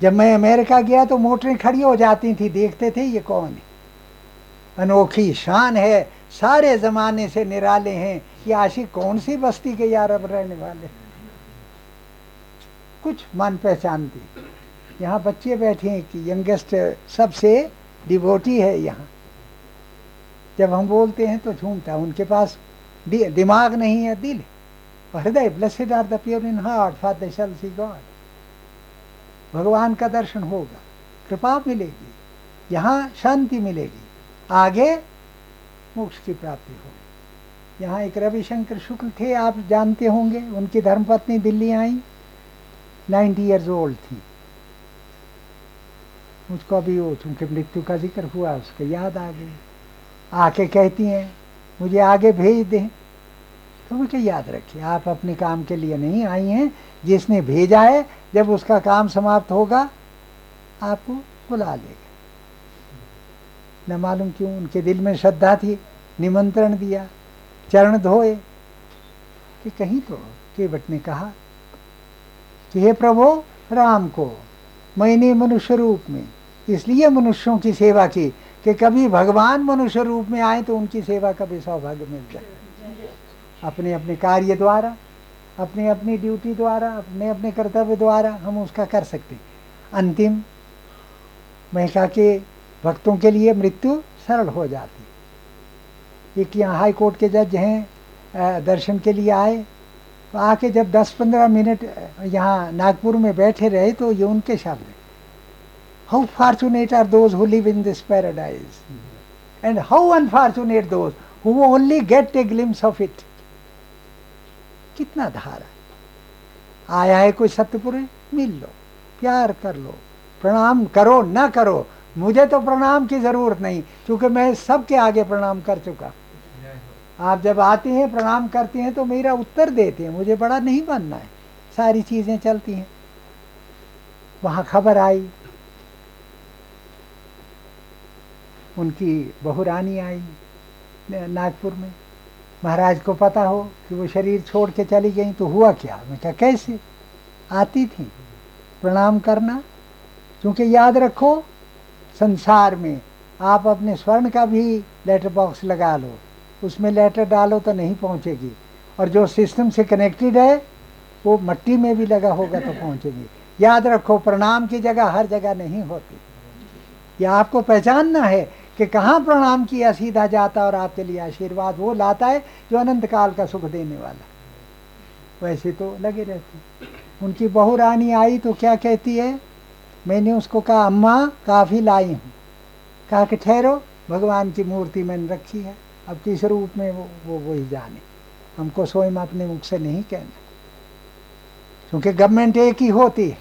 [SPEAKER 1] जब मैं अमेरिका गया तो मोटरें खड़ी हो जाती थी, देखते थे ये कौन है? अनोखी शान है, सारे जमाने से निराले हैं। ये आशिक कौन सी बस्ती के यार अब रहने वाले? कुछ मन पहचानती यहाँ बच्चे बैठे हैं कि यंगेस्ट सबसे डिवोटी है यहाँ। जब हम बोलते हैं तो झूमता उनके पास दिमाग नहीं है, दिल। है हृदय are the pure in heart for see God. भगवान का दर्शन होगा, कृपा मिलेगी, यहाँ शांति मिलेगी, आगे मोक्ष की प्राप्ति होगी। यहाँ एक रविशंकर शुक्ल थे, आप जानते होंगे, उनकी धर्मपत्नी दिल्ली आई, नाइन्टी ईयर्स ओल्ड थी। मुझको अभी वो, चूँकि मृत्यु का ज़िक्र हुआ, उसको याद आ गई आके कहती हैं, मुझे आगे भेज दें। तो मुझे याद रखिए, आप अपने काम के लिए नहीं आई हैं। जिसने भेजा है, जब उसका काम समाप्त होगा, आपको बुला लेगा। न मालूम क्यों उनके दिल में श्रद्धा थी, निमंत्रण दिया, चरण धोए। कि कहीं तो केवट ने कहा, कि हे प्रभु, राम को, मैंने मनुष्य रूप में, इसलिए मनुष्यों की सेवा की कि कभी भगवान मनुष्य रूप में आए तो उनकी सेवा का भी सौभाग्य मिल जाए। अपने अपने कार्य द्वारा अपनी अपनी ड्यूटी द्वारा अपने अपने कर्तव्य द्वारा हम उसका कर सकते अंतिम महिका के भक्तों के लिए मृत्यु सरल हो जाती एक यहाँ हाई कोर्ट के जज हैं दर्शन के लिए आए तो आके जब 10-15 मिनट यहाँ नागपुर में बैठे रहे तो ये उनके शब्द how fortunate are those who live in this paradise and how unfortunate those who only get a glimpse of it कितना धारा आया है कोई सत्यपुरुष मिल लो, प्यार कर लो, प्रणाम करो, ना करो। मुझे तो प्रणाम की ज़रूरत नहीं, क्योंकि मैं सबके आगे प्रणाम कर चुका। आप जब आते हैं, प्रणाम करते हैं तो मेरा उत्तर देते हैं। मुझे बड़ा नहीं बनना है। सारी चीज़ें चलती हैं। वहाँ खबर आई उनकी बहू रानी आई नागपुर में। महाराज को पता हो कि वो शरीर छोड़ के चली गई तो हुआ क्या? मैं कहा, कैसे? आती थी। प्रणाम करना। क्योंकि याद रखो, संसार में आप अपने स्वर्ण का भी लेटर बॉक्स लगा लो। उसमें लेटर डालो तो नहीं पहुंचेगी। और जो सिस्टम से कनेक्टेड है, वो मट्टी में भी लगा होगा तो पहुंचेगी। याद रखो, प्रणाम की जगह हर जगह नहीं होती। यह आपको पहचानना है कि कहाँ प्रणाम किया सीधा जाता और आपके लिए आशीर्वाद वो लाता है जो अनंत काल का सुख देने वाला। वैसे तो लगे रहते उनकी बहू रानी आई तो क्या कहती है? मैंने उसको कहा, अम्मा, काफ़ी लाई हूँ। कहा कि, ठहरो, भगवान की मूर्ति मैंने रखी है। अब किस रूप में वो वो, वही जाने। हमको स्वयं अपने मुख से नहीं कहना। क्योंकि गवर्नमेंट एक ही होती है,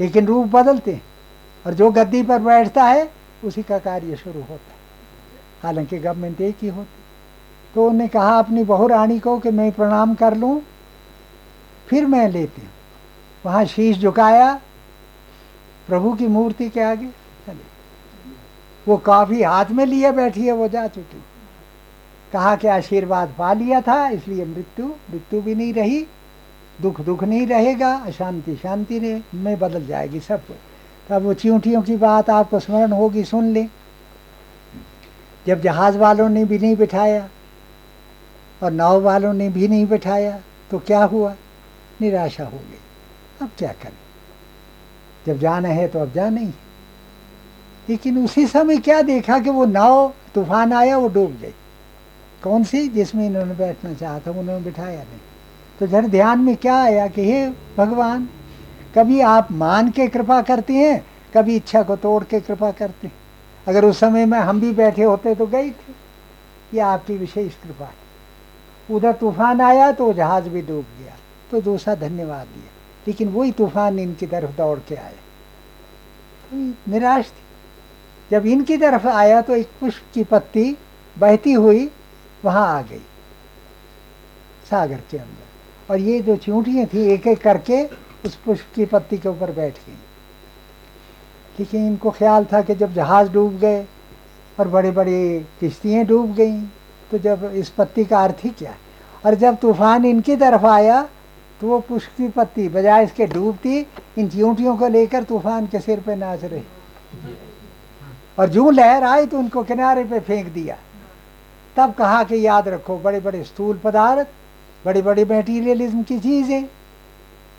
[SPEAKER 1] लेकिन रूप बदलते हैं। और जो गद्दी पर बैठता है उसी का कार्य शुरू होता हालाँकि गवर्नमेंट एक ही होती तो उन्होंने कहा, अपनी बहू रानी को कि मैं प्रणाम कर लूँ, फिर मैं लेती हूँ। वहाँ शीश झुकाया, प्रभु की मूर्ति के आगे चले। वो काफ़ी हाथ में लिए बैठी है, वो जा चुकी कहा कि आशीर्वाद पा लिया था, इसलिए मृत्यु मृत्यु भी नहीं रही दुख दुख नहीं रहेगा अशांति शांति रहे में बदल जाएगी सब कुछ। तब वो चींटियों की बात, आपको स्मरण होगी, सुन ले। जब जहाज़ वालों ने भी नहीं बिठाया और नाव वालों ने भी नहीं बिठाया तो क्या हुआ? निराशा हो गई। अब क्या करें? जब जाना है तो अब जाना ही। लेकिन उसी समय क्या देखा कि वो नाव, तूफ़ान आया, वो डूब गई। कौन सी? जिसमें इन्होंने बैठना चाहा था, उन्होंने बिठाया नहीं। तो जरा ध्यान में क्या आया कि हे भगवान कभी आप मान के कृपा करते हैं, कभी इच्छा को तोड़ के कृपा करते हैं। अगर उस समय में हम भी बैठे होते तो गई थे। ये आपकी विशेष कृपा है। उधर तूफ़ान आया तो जहाज़ भी डूब गया तो दूसरा धन्यवाद दिया। लेकिन वही तूफ़ान इनकी तरफ़ दौड़ के आया। तो निराश थी। जब इनकी तरफ़ आया तो एक पुष्प की पत्ती बहती हुई वहाँ आ गई, सागर के अंदर। और ये जो चूंटियाँ थी एक एक करके उस पुष्प की पत्ती के ऊपर बैठ गई। लेकिन इनको ख्याल था कि जब जहाज़ डूब गए और बड़े बड़े किश्तियाँ डूब गईं तो जब इस पत्ती का अर्थ ही क्या और जब तूफ़ान इनकी तरफ़ आया तो वो पुष्प की पत्ती बजाय इसके डूबती, इन चूंटियों को लेकर तूफ़ान के सिर पे नाच रही। और जो लहर आई तो उनको किनारे पे फेंक दिया। तब कहा कि याद रखो बड़े बड़े स्थूल पदार्थ बड़ी बड़ी मेटीरियलिज्म की चीज़ें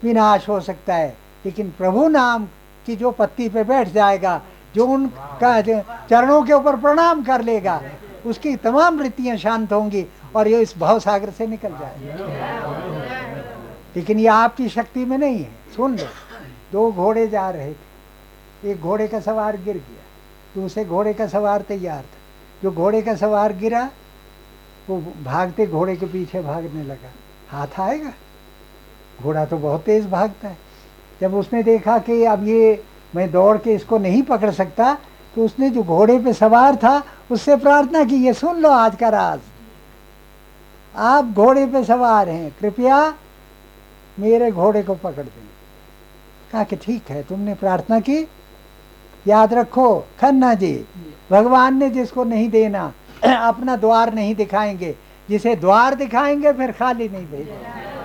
[SPEAKER 1] विनाश हो सकता है। लेकिन प्रभु नाम की जो पत्ती पे बैठ जाएगा, जो उनका चरणों के ऊपर प्रणाम कर लेगा, उसकी तमाम वृत्तियाँ शांत होंगी और ये इस भाव सागर से निकल जाएगी। लेकिन ये आपकी शक्ति में नहीं है। सुन लो, दो घोड़े जा रहे थे। एक घोड़े का सवार गिर गया। दूसरे घोड़े का सवार तैयार था। जो घोड़े का सवार गिरा, वो भागते घोड़े के पीछे भागने लगा। हाथ आएगा? घोड़ा तो बहुत तेज भागता है। जब उसने देखा कि अब ये मैं दौड़ के इसको नहीं पकड़ सकता तो उसने जो घोड़े पे सवार था, उससे प्रार्थना की, ये सुन लो आज का राज। आप घोड़े पे सवार हैं, कृपया मेरे घोड़े को पकड़ दें। कहा कि ठीक है, तुमने प्रार्थना की। याद रखो, खन्ना जी, भगवान ने जिसको नहीं देना, अपना द्वार नहीं दिखाएँगे। जिसे द्वार दिखाएँगे, फिर खाली नहीं भेजेंगे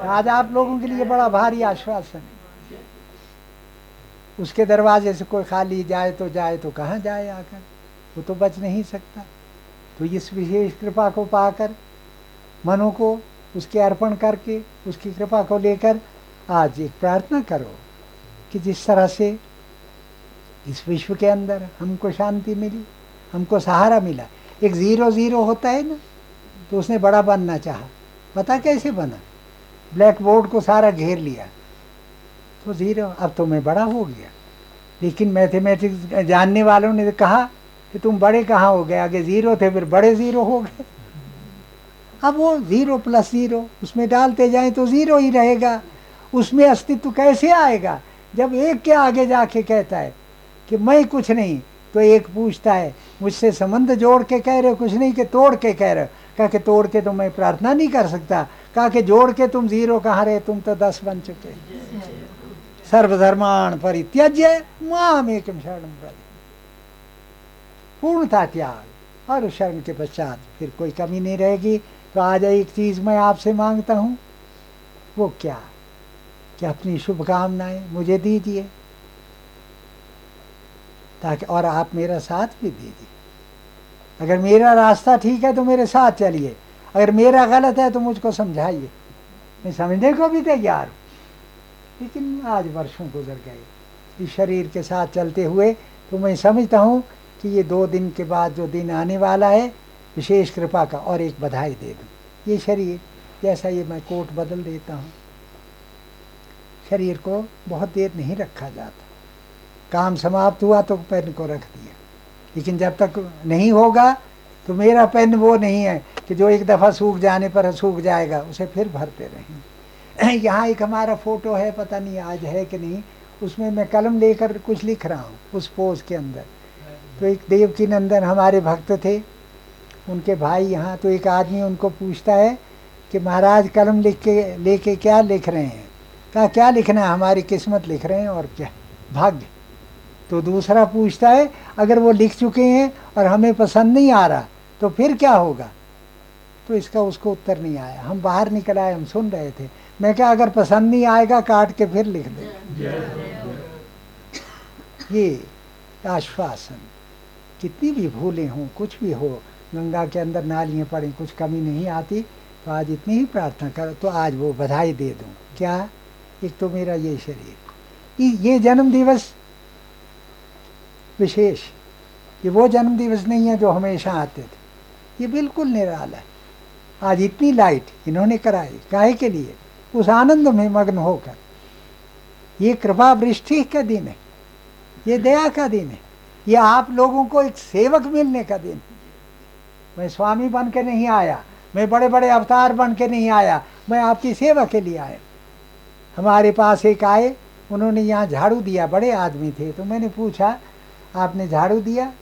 [SPEAKER 1] आज आप लोगों के लिए बड़ा भारी आश्वासन। उसके दरवाजे से कोई खाली जाए तो जाए तो कहाँ जाए आकर? वो तो बच नहीं सकता। तो इस विशेष कृपा को पाकर, मनो को उसके अर्पण करके, उसकी कृपा को लेकर आज एक प्रार्थना करो कि जिस तरह से इस विश्व के अंदर हमको शांति मिली, हमको सहारा मिला। एक ज़ीरो ज़ीरो होता है ना तो उसने बड़ा बनना चाहा। पता कैसे बना? ब्लैक बोर्ड को सारा घेर लिया। तो ज़ीरो, अब तो मैं बड़ा हो गया। लेकिन मैथमेटिक्स जानने वालों ने कहा कि तुम बड़े कहाँ हो गए? आगे ज़ीरो थे, फिर बड़े ज़ीरो हो गए। अब वो ज़ीरो प्लस ज़ीरो, उसमें डालते जाएँ तो ज़ीरो ही रहेगा। उसमें अस्तित्व कैसे आएगा? जब एक के आगे जाके कहता है कि मैं कुछ नहीं तो एक पूछता है, मुझसे संबंध जोड़ के कह रहे हो, कुछ नहीं कि तोड़ के कह रहे हो? कह के तोड़ के तो मैं प्रार्थना नहीं कर सकता। कहा कि जोड़ के तुम ज़ीरो कहाँ रहे? तुम तो दस बन चुके। सर्वधर्मान परित्यज्य माम एकम शरण पूर्णता त्याग और शरण के पश्चात फिर कोई कमी नहीं रहेगी। तो आज एक चीज़ मैं आपसे माँगता हूँ, वो क्या? कि अपनी शुभकामनाएँ मुझे दीजिए, ताकि और आप मेरा साथ भी दीजिए। अगर मेरा रास्ता ठीक है तो मेरे साथ चलिए। अगर मेरा गलत है तो मुझको समझाइए। मैं समझने को भी तैयार हूँ। लेकिन आज वर्षों गुजर गए। इस शरीर के साथ चलते हुए तो मैं समझता हूँ कि ये दो दिन के बाद जो दिन आने वाला है, विशेष कृपा का और एक बधाई दे दूँ। ये शरीर, जैसा ये मैं कोट बदल देता हूँ, शरीर को बहुत देर नहीं रखा जाता। काम समाप्त हुआ तो पेन को रख दिया। लेकिन जब तक नहीं होगा तो मेरा पेन वो नहीं है। कि जो एक दफ़ा सूख जाने पर सूख जाएगा, उसे फिर भरते रहेंगे यहाँ एक हमारा फ़ोटो है, पता नहीं आज है कि नहीं। उसमें मैं कलम लेकर कुछ लिख रहा हूँ, उस पोज के अंदर। तो एक देवकी नंदन हमारे भक्त थे, उनके भाई यहाँ तो एक आदमी उनको पूछता है कि महाराज कलम लिख के लेके क्या लिख रहे हैं? कहा, क्या लिखना है? हमारी किस्मत लिख रहे हैं और क्या? भाग्य। तो दूसरा पूछता है, अगर वो लिख चुके हैं और हमें पसंद नहीं आ रहा तो फिर क्या होगा? तो इसका उसको उत्तर नहीं आया। हम बाहर निकल आए, हम सुन रहे थे। मैं क्या अगर पसंद नहीं आएगा, काट के फिर लिख दे। ये आश्वासन। कितनी भी भूलें हों, कुछ भी हो, गंगा के अंदर नालियाँ पड़ें, कुछ कमी नहीं आती तो आज इतनी ही प्रार्थना करो तो आज वो बधाई दे दूँ। क्या? एक तो मेरा ये शरीर। ये जन्म दिवस विशेष। ये वो जन्म दिवस नहीं है जो हमेशा आते थे। ये बिल्कुल निराला है। आज इतनी लाइट इन्होंने कराई, काहे के लिए? उस आनंद में मग्न होकर। ये कृपा वृष्टि का दिन है, ये दया का दिन है, ये आप लोगों को एक सेवक मिलने का दिन मैं स्वामी बन के नहीं आया, मैं बड़े बड़े अवतार बन के नहीं आया, मैं आपकी सेवा के लिए आया। हमारे पास एक आए, उन्होंने यहाँ झाड़ू दिया, बड़े आदमी थे तो मैंने पूछा, आपने झाड़ू दिया?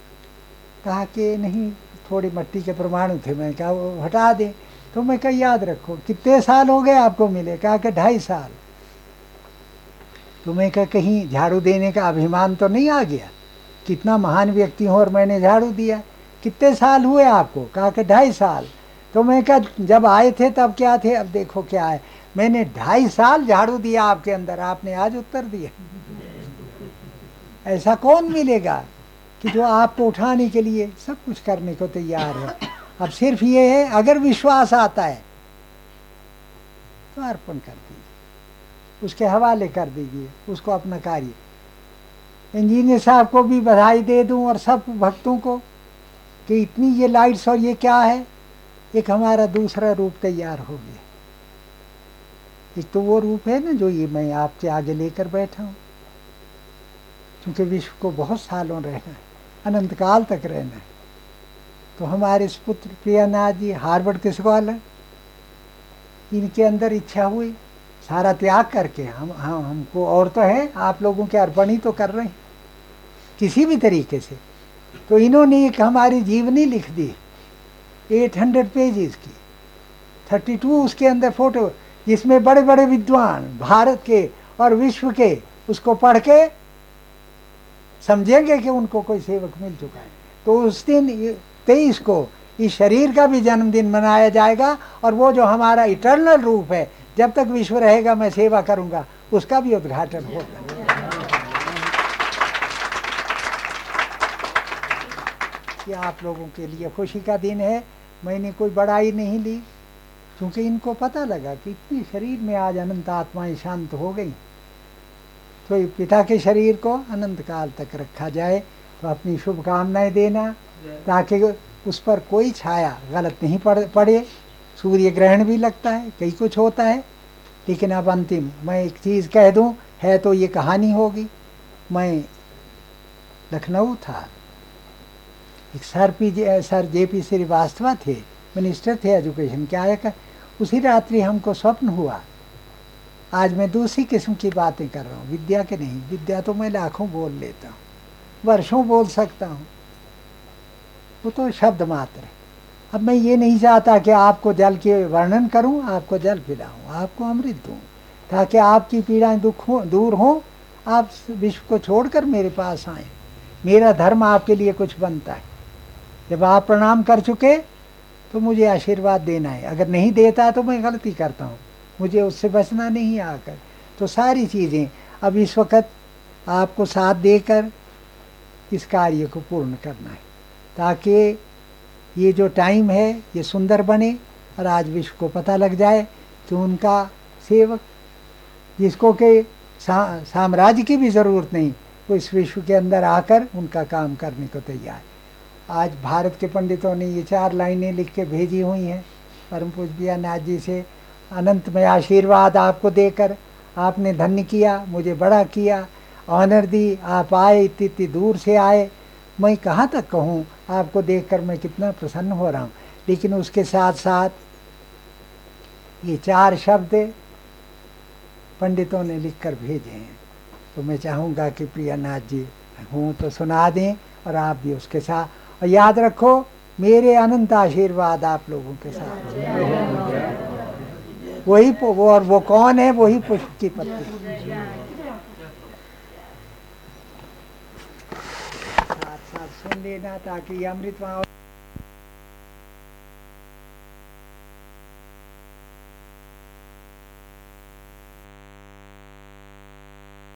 [SPEAKER 1] कहा कि नहीं, थोड़ी मट्टी के परमाणु थे, मैं कहा, वो हटा दें। तो मैं कहा, याद रखो, कितने साल हो गए आपको मिले? कहा, कि ढाई साल. तो मैं कहा, कहीं झाड़ू देने का अभिमान तो नहीं आ गया? कितना महान व्यक्ति हूँ और मैंने झाड़ू दिया। कितने साल हुए आपको? कहा, कि ढाई साल. तो मैं कहा, जब आए थे तब क्या थे? अब देखो क्या है। मैंने ढाई साल झाड़ू दिया आपके अंदर, आपने आज उत्तर दिया। ऐसा कौन मिलेगा कि जो आपको उठाने के लिए सब कुछ करने को तैयार है? अब सिर्फ़ ये है, अगर विश्वास आता है तो अर्पण कर दीजिए। उसके हवाले कर दीजिए, उसको अपना कार्य। इंजीनियर साहब को भी बधाई दे दूँ और सब भक्तों को कि इतनी ये लाइट्स और ये क्या है? एक हमारा दूसरा रूप तैयार हो गया। एक तो वो रूप है ना जो ये मैं आपके आगे लेकर बैठा हूँ। क्योंकि विश्व को बहुत सालों रहना है, अनंत काल तक रहना है। तो हमारे पुत्र प्रियानाथ जी हार्वर्ड के स्कॉलर इनके अंदर इच्छा हुई, सारा त्याग करके। हम हम, हमको और तो है, आप लोगों के अर्पण ही तो कर रहे हैं, किसी भी तरीके से। तो इन्होंने एक हमारी जीवनी लिख दी, एट हंड्रेड पेजेस की। थर्टी टू उसके अंदर फ़ोटो, जिसमें बड़े बड़े विद्वान भारत के और विश्व के, उसको पढ़ के समझेंगे कि उनको कोई सेवक मिल चुका है। तो उस दिन तेईस को इस शरीर का भी जन्मदिन मनाया जाएगा और वो जो हमारा इटर्नल रूप है, जब तक विश्व रहेगा, मैं सेवा करूँगा, उसका भी उद्घाटन होगा ये आप लोगों के लिए खुशी का दिन है। मैंने कोई बड़ाई नहीं ली, क्योंकि इनको पता लगा कि इतनी शरीर में आज अनंत आत्माएँ शांत हो गई। तो पिता के शरीर को अनंत काल तक रखा जाए तो अपनी शुभकामनाएँ देना ताकि उस पर कोई छाया गलत नहीं पड़, पड़े। सूर्य ग्रहण भी लगता है, कई कुछ होता है। लेकिन अब अंतिम, मैं एक चीज़ कह दूँ, है तो ये कहानी होगी। मैं लखनऊ था। एक sir P J, sir J P Srivastava थे, मिनिस्टर थे एजुकेशन क्या है उसी रात्रि हमको स्वप्न हुआ। आज मैं दूसरी किस्म की बातें कर रहा हूँ। विद्या के नहीं, विद्या तो मैं लाखों बोल लेता हूँ, वर्षों बोल सकता हूँ। वो तो शब्द मात्र है। अब मैं ये नहीं चाहता कि आपको जल के वर्णन करूँ, आपको जल पिलाऊं, आपको अमृत दूँ, ताकि आपकी पीड़ाएँ दुख हो, दूर हों, आप विश्व को छोड़कर मेरे पास आए। मेरा धर्म आपके लिए कुछ बनता है। जब आप प्रणाम कर चुके तो मुझे आशीर्वाद देना है। अगर नहीं देता तो मैं गलती करता हूँ। मुझे उससे बचना नहीं आकर। तो सारी चीज़ें अब इस वक्त आपको साथ देकर इस कार्य को पूर्ण करना है। ताकि ये जो टाइम है ये सुंदर बने और आज विश्व को पता लग जाए कि उनका सेवक जिसको कि सा, साम्राज्य की भी ज़रूरत नहीं वो इस विश्व के अंदर आकर उनका काम करने को तैयार आज भारत के पंडितों ने ये चार लाइनें लिख के भेजी हुई हैं। परम पूज्य नाथ जी से अनंतमय आशीर्वाद आपको देकर आपने धन्य किया मुझे बड़ा किया ऑनर दी आप आए इतनी इतनी दूर से आए। मैं कहाँ तक कहूँ? आपको देखकर मैं कितना प्रसन्न हो रहा हूँ। लेकिन उसके साथ साथ ये चार शब्द पंडितों ने लिखकर भेजे हैं। तो मैं चाहूँगा कि प्रियानाथ जी, हूँ तो सुना दें और आप भी उसके साथ। और याद रखो, मेरे अनंत आशीर्वाद आप लोगों के साथ। वही वो और वो कौन है? वही पुष्प की पत्ती साथ साथ सुन लेना ताकि अमृत वहाँ